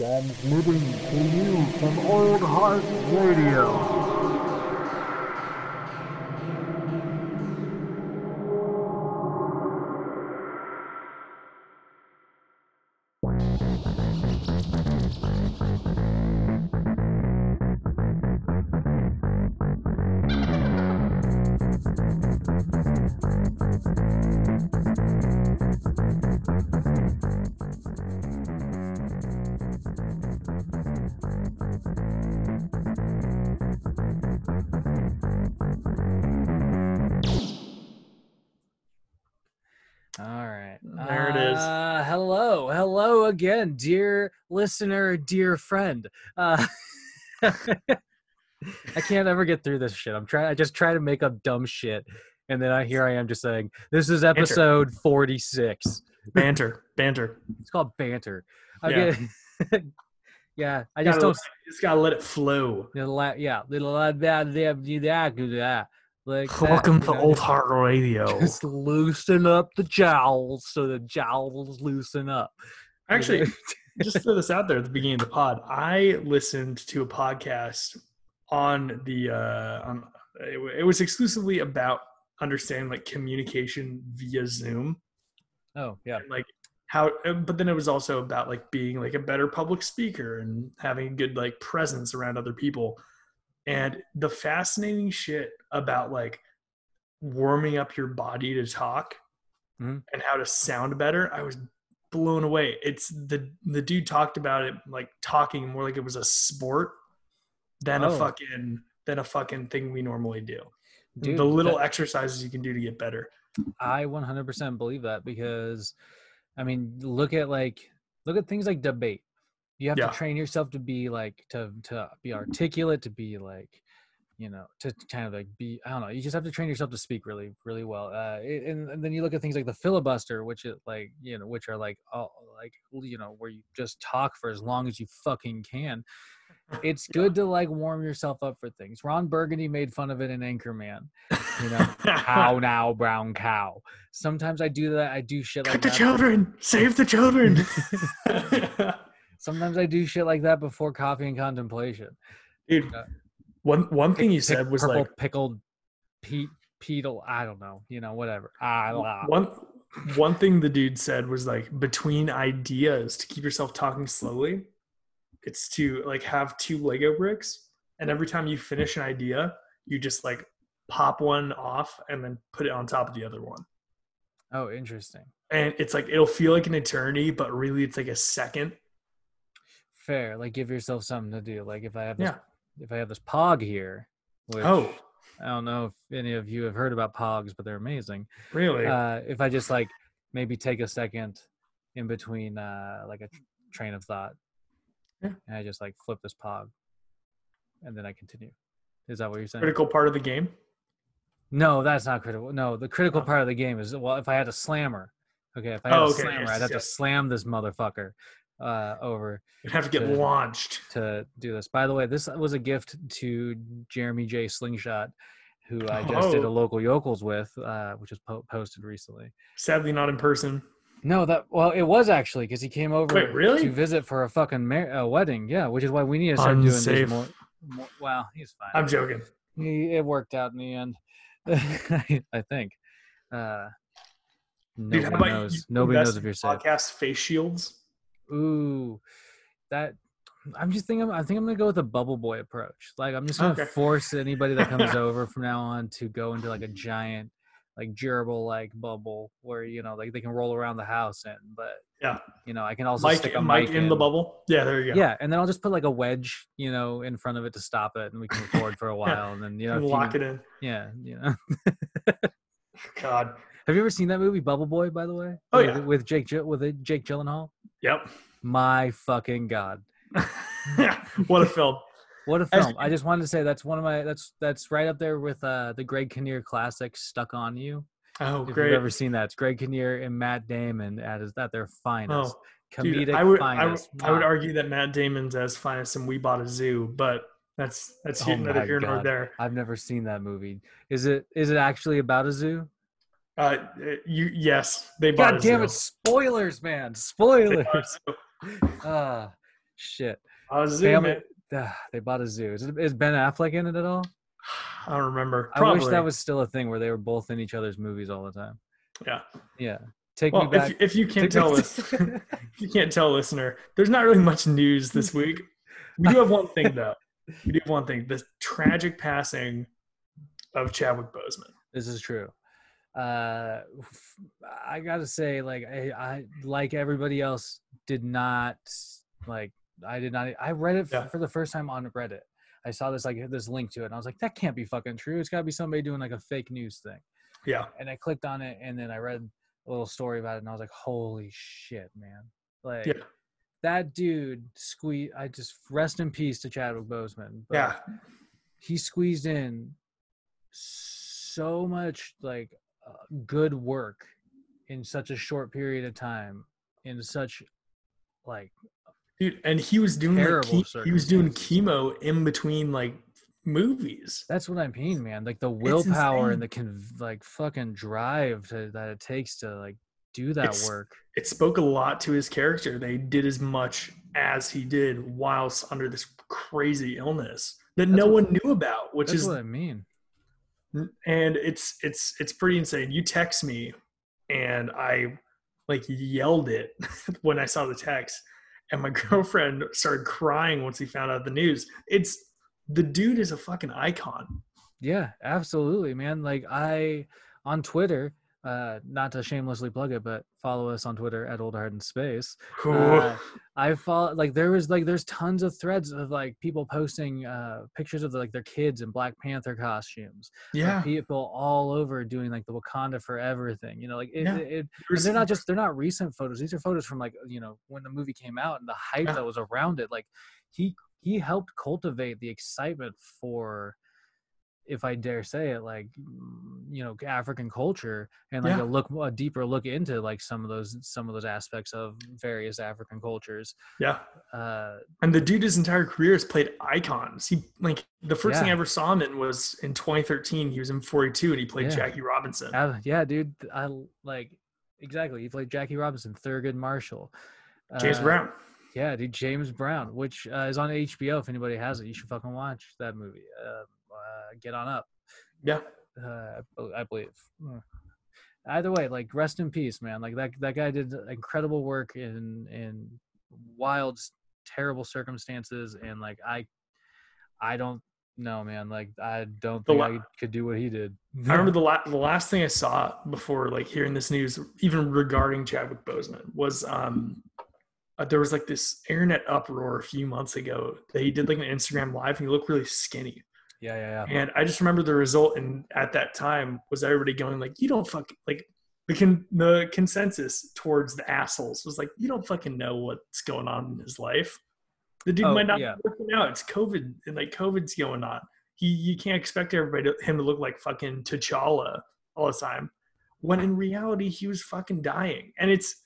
Transmitting to you from Old Heart Radio. Again, dear listener, dear friend. Uh, I can't ever get through this shit. I'm trying I just try to make up dumb shit and then I here I am just saying, this is episode 46. banter, banter. It's called banter. Yeah. Yeah, I just Gotta- don't Just gotta let it flow. yeah, little da- like that, Welcome you to know, Old Heart Radio. Just loosen up the jowls so the jowls loosen up. Actually, just throw this out there at the beginning of the pod. I listened to a podcast on the uh, on it, it was exclusively about understanding like communication via Zoom, oh yeah, and, like how. But then it was also about like being like a better public speaker and having a good like presence around other people. And the fascinating shit about like warming up your body to talk Mhm. and how to sound better, I was blown away. It's the the dude talked about it like talking more like it was a sport than Oh. a fucking than a fucking thing we normally do. Dude, the little that- exercises you can do to get better. I 100% believe that because, I mean, look at like look at things like debate. You have Yeah. to train yourself to be like to to be articulate, to be like, you know, to kind of like be. I don't know. You just have to train yourself to speak really, really well. Uh, and, and then you look at things like the filibuster, which is like you know, which are like all like you know, where you just talk for as long as you fucking can. It's good to like warm yourself up for things. Ron Burgundy made fun of it in Anchorman. You know, cow now, brown cow. Sometimes I do that. I do shit like Cut the that. children! Save the children! Sometimes I do shit like that before coffee and contemplation. Dude, one one thing you said was purple like pickled pe- pedal. I don't know. You know, whatever. I one one thing the dude said was like between ideas to keep yourself talking slowly it's to like have two lego bricks and every time you finish an idea you just like pop one off and then put it on top of the other one Oh, interesting. and it's like it'll feel like an eternity but really it's like a second Fair. Like, give yourself something to do. Like, if I have this, yeah if I have this pog here, which oh I don't know if any of you have heard about pogs, but they're amazing. really uh, if I just like maybe take a second in between uh, like a train of thought, Yeah. and I just like flip this pog, and then I continue. Is that what you're saying? critical part of the game No, that's not critical. No, the critical Oh. part of the game is well, if I had a slammer, okay, if I had Oh, a okay, slammer, yes, I'd have yes. to slam this motherfucker uh, over you have to get To- launched to do this. By the way, this was a gift to Jeremy J. Slingshot, who I just did a Oh. local yokels with, uh, which was po- posted recently. sadly not in person No, that well, it was actually because he came over Wait, really? to visit for a fucking mar- uh, wedding. Yeah, which is why we need to start doing Unsafe. these more. more well, he's fine. i'm joking He, it worked out in the end. I think. Uh, Dude, nobody about you knows. Nobody knows if you're safe. podcast face shields Ooh, that. I'm just thinking. I think I'm gonna go with a bubble boy approach. Like I'm just gonna Okay. force anybody that comes over from now on to go into like a giant, like gerbil like bubble where you know like they can roll around the house in. But Yeah. you know I can also stick mike, a mike mic in the bubble yeah there you go Yeah, and then I'll just put like a wedge, you know, in front of it to stop it, and we can record for a while, and then you know, if you- lock it in yeah, you know. god Have you ever seen that movie Bubble Boy? By the way, Oh, with, yeah. with Jake with it- Jake Gyllenhaal. Yep. My fucking god, what a film. what a As- film! I just wanted to say that's one of my that's that's right up there with uh the Greg Kinnear classic "Stuck on You." Oh, If great. you've ever seen that, it's Greg Kinnear and Matt Damon at his at their finest, Oh, Dude, comedic I would, I, would- finest. I would argue that Matt Damon's as finest in We Bought a Zoo, but that's that's Oh here- neither my here nor there. I've never seen that movie. Is it is it actually about a zoo? Uh, you yes, they bought God a damn zoo. it! Spoilers, man. Spoilers. a zoo. Ah, Shit. I was Family, ah, they bought a zoo. Is, it, is Ben Affleck in it at all? I don't remember. I wish that was still a thing where they were both in each other's movies all the time. Yeah. Yeah. Take Well, me back. if, if you can't tell us, if you can't tell, listener, there's not really much news this week. We do have one thing though. We do have one thing: the tragic passing of Chadwick Boseman. this is true. Uh, I gotta say, like I, I, like everybody else, did not like. I did not. I read it Yeah. for the first time on Reddit. I saw this like this link to it, and I was like, that can't be fucking true. It's gotta be somebody doing like a fake news thing. Yeah, And I clicked on it, and then I read a little story about it, and I was like, holy shit, man! Like. yeah, That dude squeeze. I just rest in peace to Chadwick Boseman. but yeah. he squeezed in so much like good work in such a short period of time in such like Dude, and he was doing like, ke- he was doing chemo in between like movies. that's what i mean man. Like the willpower and the con- like fucking drive to, that it takes to like do that It's- work. It spoke a lot to his character. They did as much as he did whilst under this crazy illness that That's no one knew about, which is what i mean and it's it's it's pretty insane. You text me and i like yelled it when i saw the text and my girlfriend started crying once he found out the news. It's the dude is a fucking icon. Yeah, absolutely, man. Like I on Twitter, uh not to shamelessly plug it, but follow us on Twitter at Old Hard in Space. Uh, I follow like there was like there's tons of threads of like people posting uh pictures of like their kids in Black Panther costumes. like, yeah people all over doing like the Wakanda forever thing. You know, like it, Yeah. it, it- they're not just they're not recent photos. These are photos from like you know when the movie came out and the hype Yeah. that was around it. Like he he helped cultivate the excitement for if I dare say it, like mm, you know, African culture and like Yeah. a look a deeper look into like some of those some of those aspects of various African cultures. yeah Uh, and the dude his entire career has played icons he like the first thing i ever saw him in was in 2013 he was in 42 and he played Yeah. jackie robinson uh, yeah, dude, I like exactly. He played Jackie Robinson, Thurgood Marshall, james Uh, brown Yeah, dude, James Brown, which uh, is on HBO. If anybody has it, you should fucking watch that movie. Uh, get on up. yeah uh, I believe. Mm. Either way, like rest in peace, man. Like that that guy did incredible work in in wild, terrible circumstances, and like I, I don't know, man. Like I don't think la- I could do what he did. I remember the, la- the last thing I saw before like hearing this news, even regarding Chadwick Boseman, was um, uh, there was like this internet uproar a few months ago that he did like an Instagram live and he looked really skinny. Yeah, yeah, yeah. And I just remember the result, and at that time was everybody going like, "You don't fucking like." The, con- the consensus towards the assholes was like, "You don't fucking know what's going on in his life. The dude Oh, might not yeah. be working out. It's COVID, and like COVID's going on. He you can't expect everybody to, him to look like fucking T'Challa all the time, when in reality he was fucking dying. And it's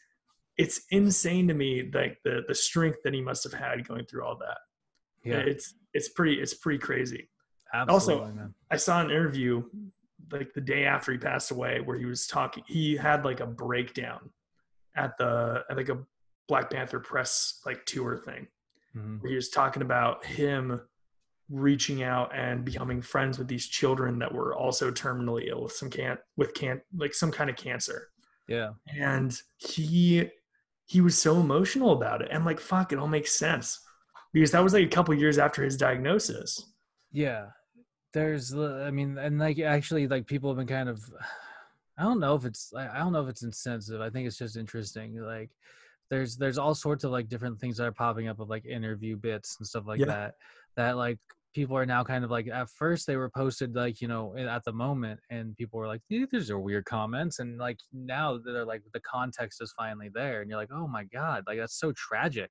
it's insane to me like the the strength that he must have had going through all that. Yeah, It's it's pretty it's pretty crazy. Absolutely, man. I saw an interview like the day after he passed away where he was talking he had like a breakdown at the at like a Black Panther press like tour thing Mhm. where he was talking about him reaching out and becoming friends with these children that were also terminally ill with some can with can like some kind of cancer Yeah, and he he was so emotional about it and like fuck it all makes sense because that was like a couple years after his diagnosis yeah. There's, I mean, and like actually, like people have been kind of, I don't know if it's, I don't know if it's insensitive. I think it's just interesting. Like, there's there's all sorts of like different things that are popping up of like interview bits and stuff like Yeah. that. That like people are now kind of like at first they were posted like you know at the moment and people were like "Eh, these are weird comments and like now they're like the context is finally there and you're like oh my god like that's so tragic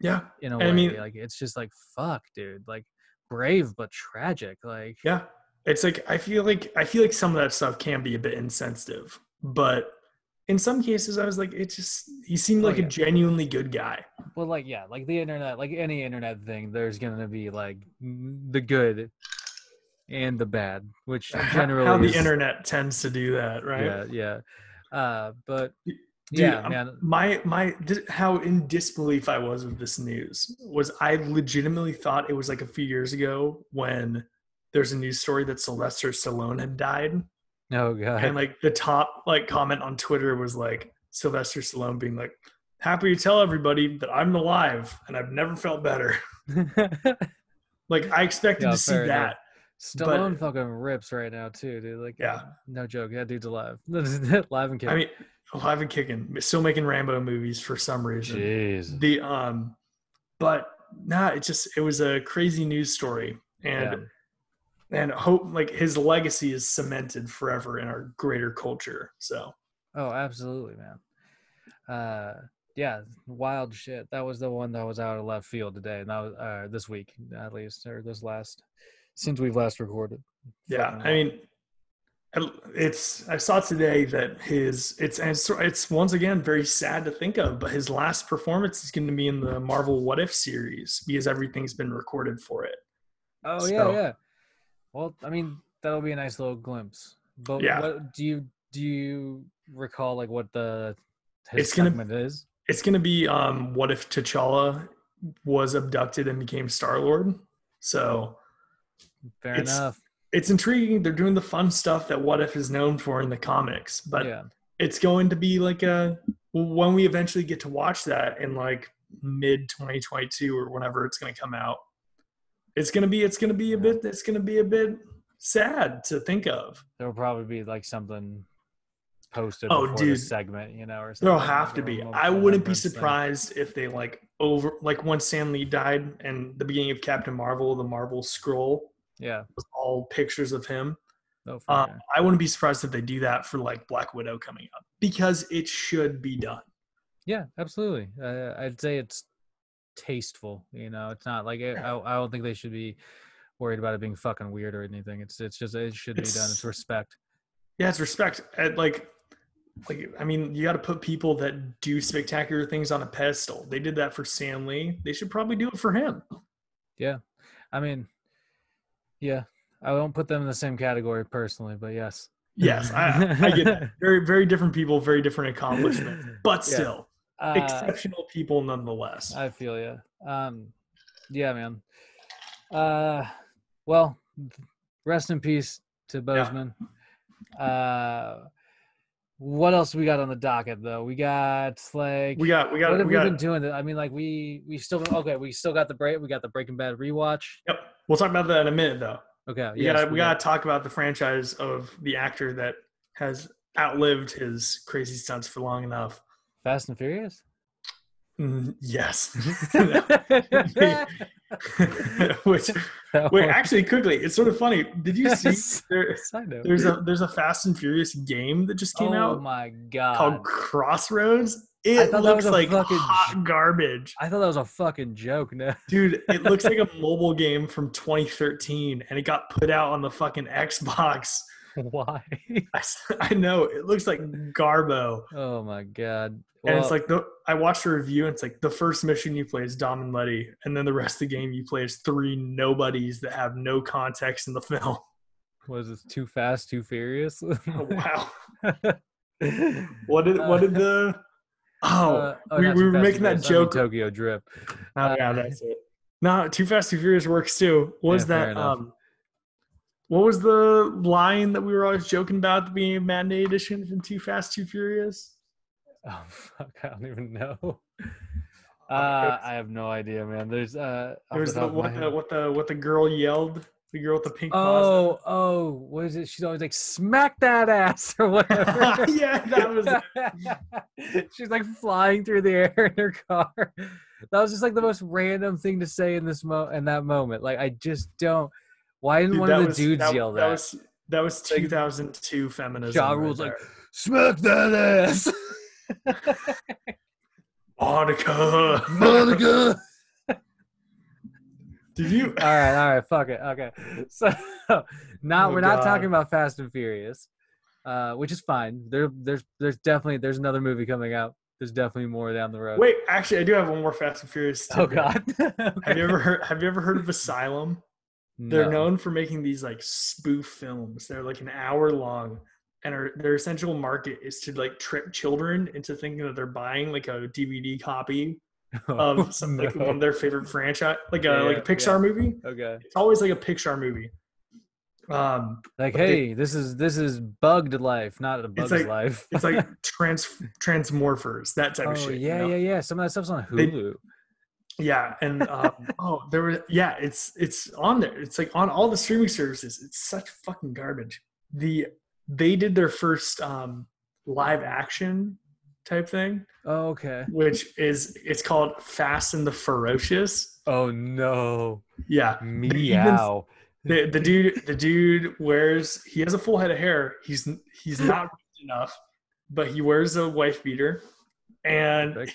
yeah in a And I way mean- like it's just like fuck dude like brave but tragic like Yeah. It's like I feel like I feel like some of that stuff can be a bit insensitive, but in some cases I was like it just he seemed Oh, like yeah. a genuinely good guy. well like yeah like the internet like any internet thing there's gonna be like the good and the bad which generally How the is- internet tends to do that, right? yeah yeah uh but Dude, yeah, man. my my how in disbelief I was of this news was I legitimately thought it was like a few years ago when there's a news story that Sylvester Stallone had died, Oh god. and like the top like comment on Twitter was like Sylvester Stallone being like, "Happy to tell everybody that I'm alive and I've never felt better." Like I expected Yeah, to see enough. that. Stallone fucking rips right now too, dude. Like, Yeah. no joke. That dude's alive, live and kicking. I mean, alive and kicking, still making Rambo movies for some reason. jeez. the um but nah it just it was a crazy news story and and hope like his legacy is cemented forever in our greater culture so Oh, absolutely, man. Uh, yeah, wild shit. That was the one that was out of left field today, and that was uh, this week at least, or this last since we've last recorded. yeah i mean it's i saw today that his it's and it's, it's once again very sad to think of but his last performance is going to be in the marvel what if series because everything's been recorded for it Oh yeah, So- yeah. Well, I mean, that'll be a nice little glimpse. But Yeah. what, do you do you recall like what the his It's gonna- segment is? it's going to be um what if t'challa was abducted and became star lord so Fair enough. It's intriguing. They're doing the fun stuff that What If is known for in the comics, but yeah. it's going to be like a when we eventually get to watch that in like mid 2022 or whenever it's going to come out. It's going to be it's going to be a bit it's going to be a bit sad to think of. There'll probably be like something posted Oh, dude. segment, you know, or something. There'll have to be. I wouldn't be remembrance thing. surprised if they like over like when Stan Lee died and the beginning of Captain Marvel, the Marvel scroll Yeah. all pictures of him. For Um, sure. I wouldn't be surprised if they do that for like Black Widow coming up because it should be done. Yeah, absolutely. Uh, I'd say it's tasteful. You know, it's not like it, I. I don't think they should be worried about it being fucking weird or anything. It's it's just it should be done. It's- It's respect. Yeah, it's respect. And like, like I mean, you got to put people that do spectacular things on a pedestal. They did that for Stan Lee. They should probably do it for him. Yeah, I mean, yeah, I won't put them in the same category personally, but yes. Yes, I, I get that. Very, very different people, very different accomplishments, but Yeah. still Uh, exceptional people nonetheless. I feel you. Um, yeah, man. Uh, well, rest in peace to Boseman. Uh, what else we got on the docket though? We got like we got, we got, what have we we, been doing? I mean, like we we still okay. We still got the break. We got the Breaking Bad rewatch. Yep, we'll talk about that in a minute, though. Okay, We yes, gotta, we got- gotta talk about the franchise of the actor that has outlived his crazy stunts for long enough. Fast and Furious. Mm, yes. Which, wait, actually, quickly, it's sort of funny. Did you see there, there's a there's a Fast and Furious game that just came oh out my god! called Crossroads. It looks like fucking hot garbage, I thought that was a fucking joke. No. dude. It looks like a mobile game from 2013, and it got put out on the fucking Xbox. Why? I know it looks like Garbo, Oh my god! and it's like the I watched a review, and it's like the first mission you play is Dom and Letty, and then the rest of the game you play is three nobodies that have no context in the film. was it too fast, too furious? Oh, wow. What did what did the oh Uh, oh, we, we were making that I mean joke. Tokyo Drip. Oh yeah, uh, that's it. No, Too Fast Too Furious works too. Was Yeah, that um what was the line that we were always joking about at the beginning of matinee edition from Too Fast Too Furious? Oh fuck! I don't even know. Uh, I have no idea, man. There's uh. off There was the the top of my what the head. what the what the girl yelled. The girl with the pink Mazda. Oh, oh, what is it? She's always like, smack that ass or whatever. yeah, that was She's like flying through the air in her car. That was just like the most random thing to say in this mo in that moment. Like I just don't. Why didn't Dude, one of the was- dudes that, yell that? that? was that was 2002 feminism. Ja right Rule's like, there. Smack that ass, Monica. Monica. Did you? all right, all right, fuck it. Okay, so now Oh, we're not God. talking about Fast and Furious, uh, which is fine. There, there's, there's definitely there's another movie coming out. There's definitely more down the road. Wait, actually, I do have one more Fast and Furious. Oh. God. Have you ever heard? Have you ever heard of Asylum? They're No. known for making these like spoof films. They're like an hour long, and are, their essential market is to like trick children into thinking that they're buying like a DVD copy of some like one of their favorite franchise, like a Yeah, like a yeah, Pixar movie. okay. It's always like a Pixar movie. Um, Like, But they- hey, this is this is bugged life, not a bug's like- life. it's like trans transmorphers, that type oh of shit. you yeah, know? yeah, yeah. Some of that stuff's on They- Hulu. Yeah, and um, oh, there was yeah, it's it's on there. It's like on all the streaming services. It's such fucking garbage. The they did their first um, live action type thing, oh, okay. which is it's called Fast and the Ferocious. Oh no, Yeah, even- meow. the the dude the dude wears he has a full head of hair. He's he's not enough, but he wears a wife beater, and Like-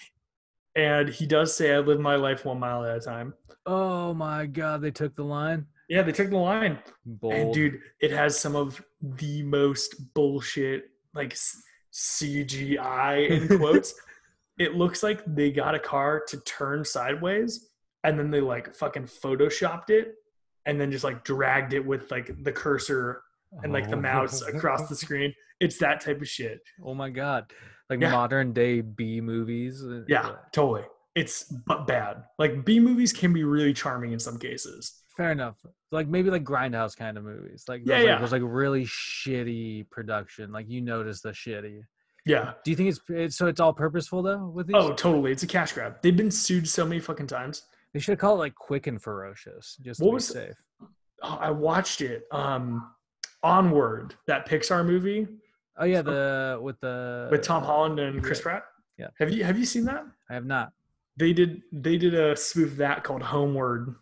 and he does say, "I live my life one mile at a time." Oh my god, they took the line. Yeah, they took the line. Bold. And dude, it has some of the most bullshit like s- CGI in quotes. it looks like they got a car to turn sideways and then they like fucking photoshopped it and then just like dragged it with like the cursor and like the oh. mouse across the screen. It's that type of shit. Oh my god, like Yeah. modern day B movies. uh, Yeah, totally. It's but bad. Like B movies can be really charming in some cases. fair enough. Like maybe like grindhouse kind of movies. Like Yeah, those, yeah. Like, those like really shitty production. Like you notice the shitty. Yeah. Do you think it's, it's so it's all purposeful though with these? Oh, totally. It's a cash grab. They've been sued so many fucking times. They should call it like quick and ferocious, just to What be was- safe. Oh, I watched it. Um, Onward, that Pixar movie Oh yeah, the with the with Tom Holland and Chris yeah. Pratt. Yeah. Have you have you seen that? I have not. They did they did a spoof of that called Homeward.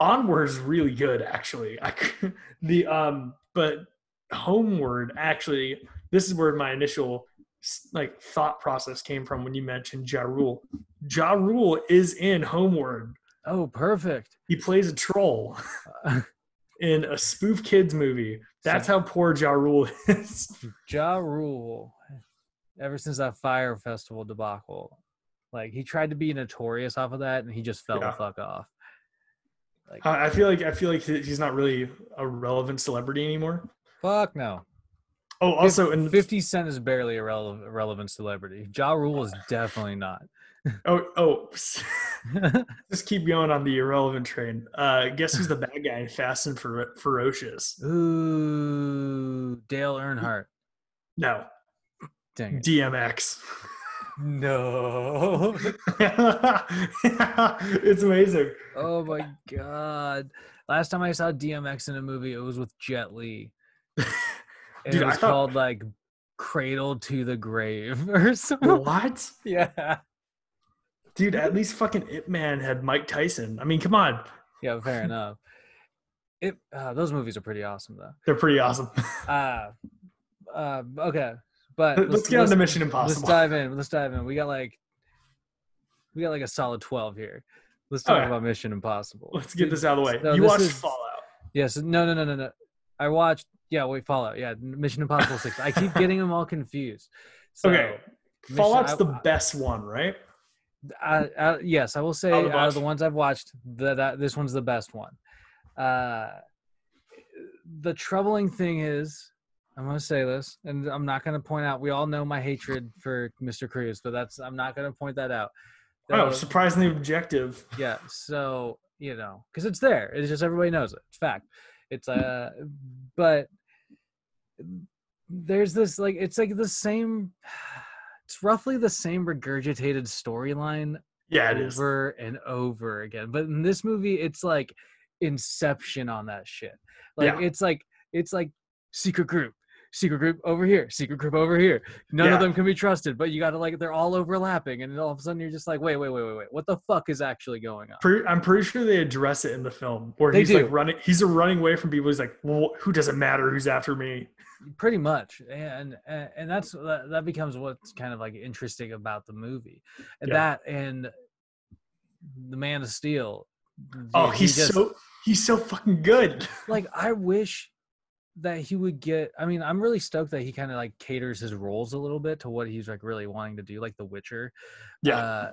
Onward's really good actually. I, the um but Homeward actually this is where my initial like thought process came from when you mentioned Ja Rule. Ja Rule is in Homeward. Oh, perfect. He plays a troll in a spoof kids movie. That's how poor Ja Rule is. Ja Rule, ever since that Fyre Festival debacle, like he tried to be notorious off of that, and he just fell Yeah. the fuck off. Like I feel like I feel like he's not really a relevant celebrity anymore. fuck no. Oh, also, and Fifty Cent is barely a rele- a relevant celebrity. Ja Rule is definitely not. Oh, oh, just keep going on the irrelevant train. Uh, guess who's the bad guy in Fast and Fer- Ferocious? Ooh, Dale Earnhardt. No, Dang it. DMX. No. it's amazing. Oh my god. Last time I saw DMX in a movie, it was with Jet Li. Dude, it I was thought- called like Cradle to the Grave or something. What? yeah. Dude, at least fucking Ip Man had Mike Tyson. I mean, come on. Yeah, fair enough. It uh, those movies are pretty awesome though. They're pretty awesome. Uh, uh okay. But Let's get on to Mission Impossible. Let's dive in. Let's dive in. We got like we got like a solid 12 here. Let's talk Okay. about Mission Impossible. Let's get this out of the way. So you watched is- Fallout. Yes. No, no, no, no, no. I watched. Yeah, wait, Fallout. Yeah, Mission Impossible Six. I keep getting them all confused. So, Okay. Mission- Fallout's I- the best one, right? I, I, yes, I will say Out of the out of the ones I've watched, the, that this one's the best one. Uh, the troubling thing is, I'm going to say this, and I'm not going to point out. We all know my hatred for Mr. Cruise, but that's I'm not going to point that out. Oh, The- surprisingly objective. yeah so you know because it's there it's just everybody knows it it's fact it's uh but there's this like it's like the same it's roughly the same regurgitated storyline Yeah, it is. over and over again but in this movie it's like inception on that shit like Yeah. it's like it's like secret group secret group over here secret group over here none Yeah. of them can be trusted but you gotta like they're all overlapping and all of a sudden you're just like wait wait wait wait wait what the fuck is actually going on Pre- I'm pretty sure they address it in the film where They he's do. like running. He's running away from people. He's like, well, "Who doesn't matter? Who's after me?" pretty much and and, and that's that, that becomes what's kind of like interesting about the movie and Yeah. that and the man of steel Oh, he he's just- so he's so fucking good. like i wish that he would get i mean i'm really stoked that he kind of like caters his roles a little bit to what he's like really wanting to do like the witcher Yeah, uh,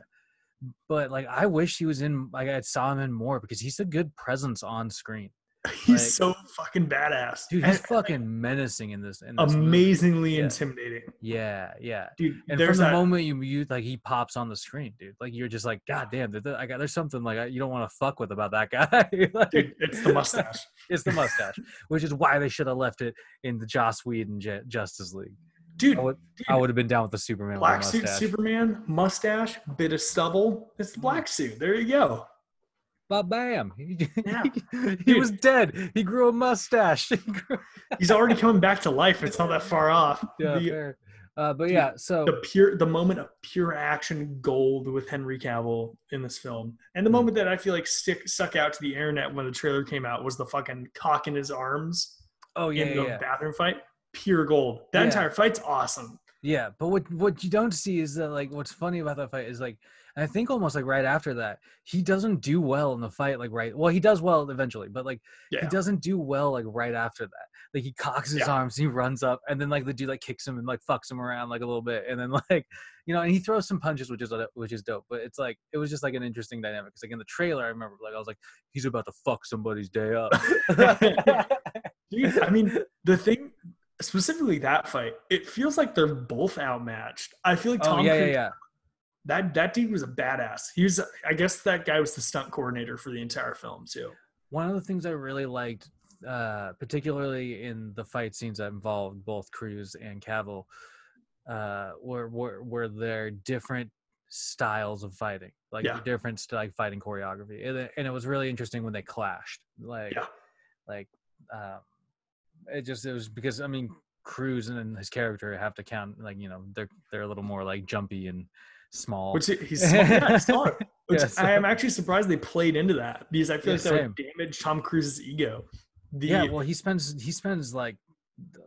but like i wish he was in like i saw him in more because he's a good presence on screen He's Like- so fucking badass. dude, And he's fucking menacing in this. In this amazingly Yeah. intimidating. Yeah, yeah. Dude, And from there's the that moment you you like he pops on the screen, dude, like you're just like, God damn, there- I got there's something like I- you don't want to fuck with about that guy. Like, dude, it's the mustache. it's the mustache, which is why they should have left it in the Joss Whedon Ju- Justice League. Dude, I would, dude, I would have been down with the Superman black suit. Superman, mustache, bit of stubble. It's the black mm. suit. There you go. But bam, he, Yeah. he Dude. was dead. He grew a mustache. He grew- He's already coming back to life. It's not that far off. yeah, the. Uh, but yeah, so the pure the moment of pure action gold with Henry Cavill in this film. And the Mhm. moment that I feel like stick stuck out to the internet when the trailer came out was the fucking cock in his arms oh yeah, in the yeah. bathroom fight. Pure gold. That Yeah. entire fight's awesome. Yeah, but what what you don't see is that like what's funny about that fight is like and I think almost like right after that he doesn't do well in the fight like right well he does well eventually but like Yeah. he doesn't do well like right after that like he cocks his Yeah. arms he runs up and then like the dude like kicks him and like fucks him around like a little bit and then like you know and he throws some punches which is uh, which is dope but it's like it was just like an interesting dynamic because like in the trailer I remember like I was like he's about to fuck somebody's day up Dude, I mean, the thing specifically that fight, it feels like they're both outmatched. I feel like oh Tom yeah yeah Cruise, yeah that that dude was a badass. He was, I guess, that guy was the stunt coordinator for the entire film too. One of the things I really liked, uh, particularly in the fight scenes that involved both Cruise and Cavill, uh, were, were were their different styles of fighting, like Yeah. different st- like fighting choreography, and it, and it was really interesting when they clashed. Like, Yeah. like, um, it just it was because I mean Cruise and his character have to count like you know they're they're a little more like jumpy and small. Which he's small, yeah, he's smaller. Which Yeah, so- I am actually surprised they played into that because I feel Yeah, like that would damage Tom Cruise's ego. The, yeah well he spends he spends like uh,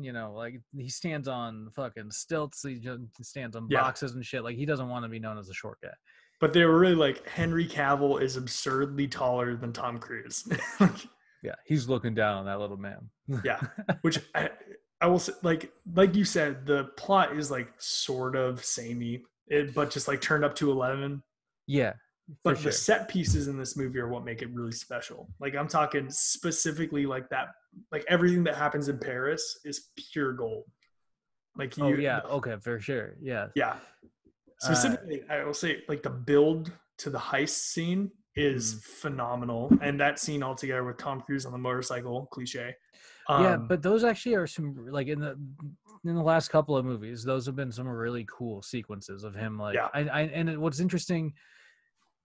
you know like he stands on fucking stilts he stands on Yeah. boxes and shit like he doesn't want to be known as a short guy but they were really like Henry Cavill is absurdly taller than Tom Cruise. Like, yeah he's looking down on that little man yeah, which I I will say, like like you said, the plot is like sort of samey, it, but just like turned up to eleven. yeah But for the set pieces in this movie are what make it really special. Like I'm talking specifically like that, like everything that happens in Paris is pure gold. Like you, oh yeah okay for sure yeah yeah. Specifically, I will say like the build to the heist scene is Mhm. phenomenal, and that scene altogether with Tom Cruise on the motorcycle, cliche. yeah Um, but those actually are some like in the in the last couple of movies those have been some really cool sequences of him like Yeah. I, I and what's interesting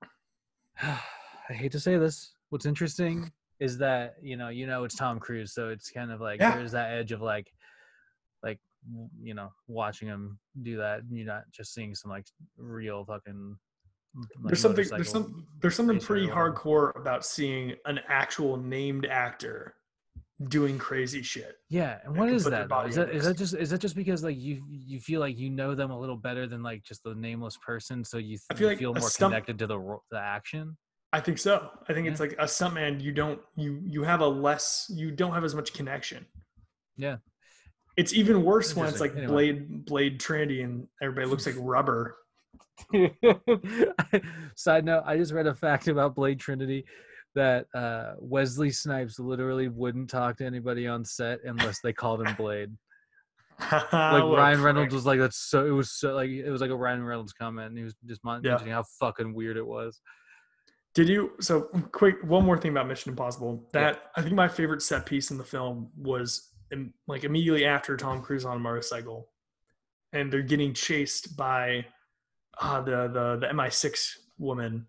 i hate to say this what's interesting is that you know you know it's tom cruise so it's kind of like Yeah. there's that edge of like like you know watching him do that and you're not just seeing some like real fucking like, there's something there's some there's something pretty hardcore about seeing an actual named actor doing crazy shit. Yeah, and what is that? Is at that is that just is that just because like you you feel like you know them a little better than like just the nameless person, so you, I feel you like feel more stunt- connected to the the action? I think so. I think it's like a stuntman. You don't you you have a less you don't have as much connection. Yeah. It's even worse when it's like Anyway. Blade Blade Trinity and everybody looks like rubber. Side note: I just read a fact about Blade Trinity that uh, Wesley Snipes literally wouldn't talk to anybody on set unless they called him Blade. Like Ryan Reynolds was like, "That's so." It was so like it was like a Ryan Reynolds comment, and he was just mon- Yeah. mentioning how fucking weird it was. Did you? So quick. One more thing about Mission Impossible. Yeah. That I think my favorite set piece in the film was im- like immediately after Tom Cruise on a motorcycle, and they're getting chased by uh, the the the MI6 woman.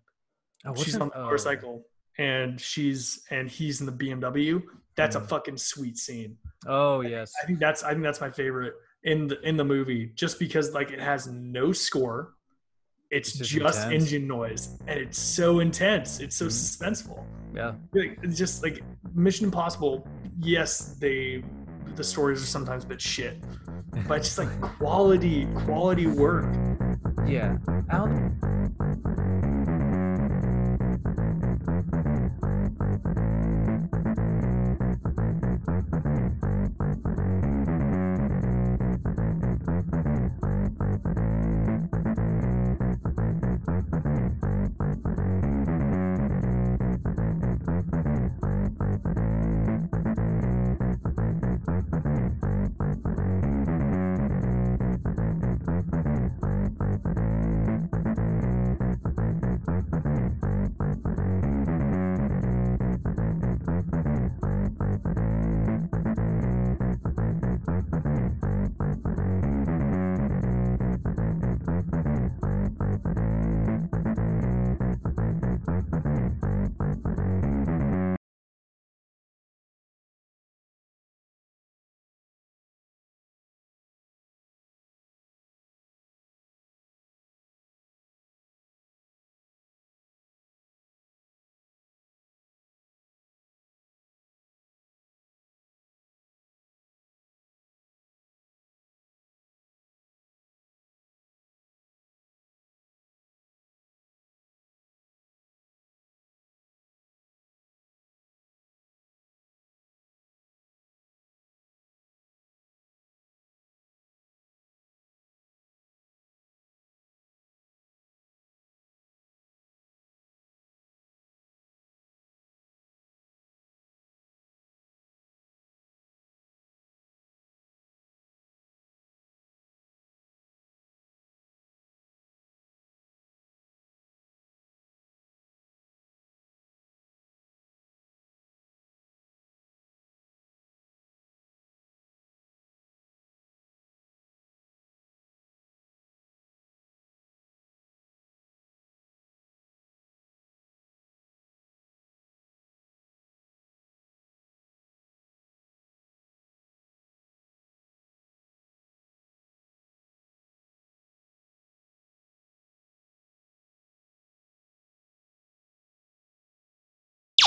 Oh, she's on the oh, motorcycle, and she's and he's in the BMW. That's a Mm. fucking sweet scene. Oh yes. I think that's I think that's my favorite in the in the movie, just because like it has no score. It's, It's just, just engine noise, and it's so intense. It's so Mhm. suspenseful. Yeah. Like, It's just like Mission Impossible. Yes, they the stories are sometimes a bit shit, but it's just like quality quality work. Yeah. Alan,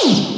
Bye.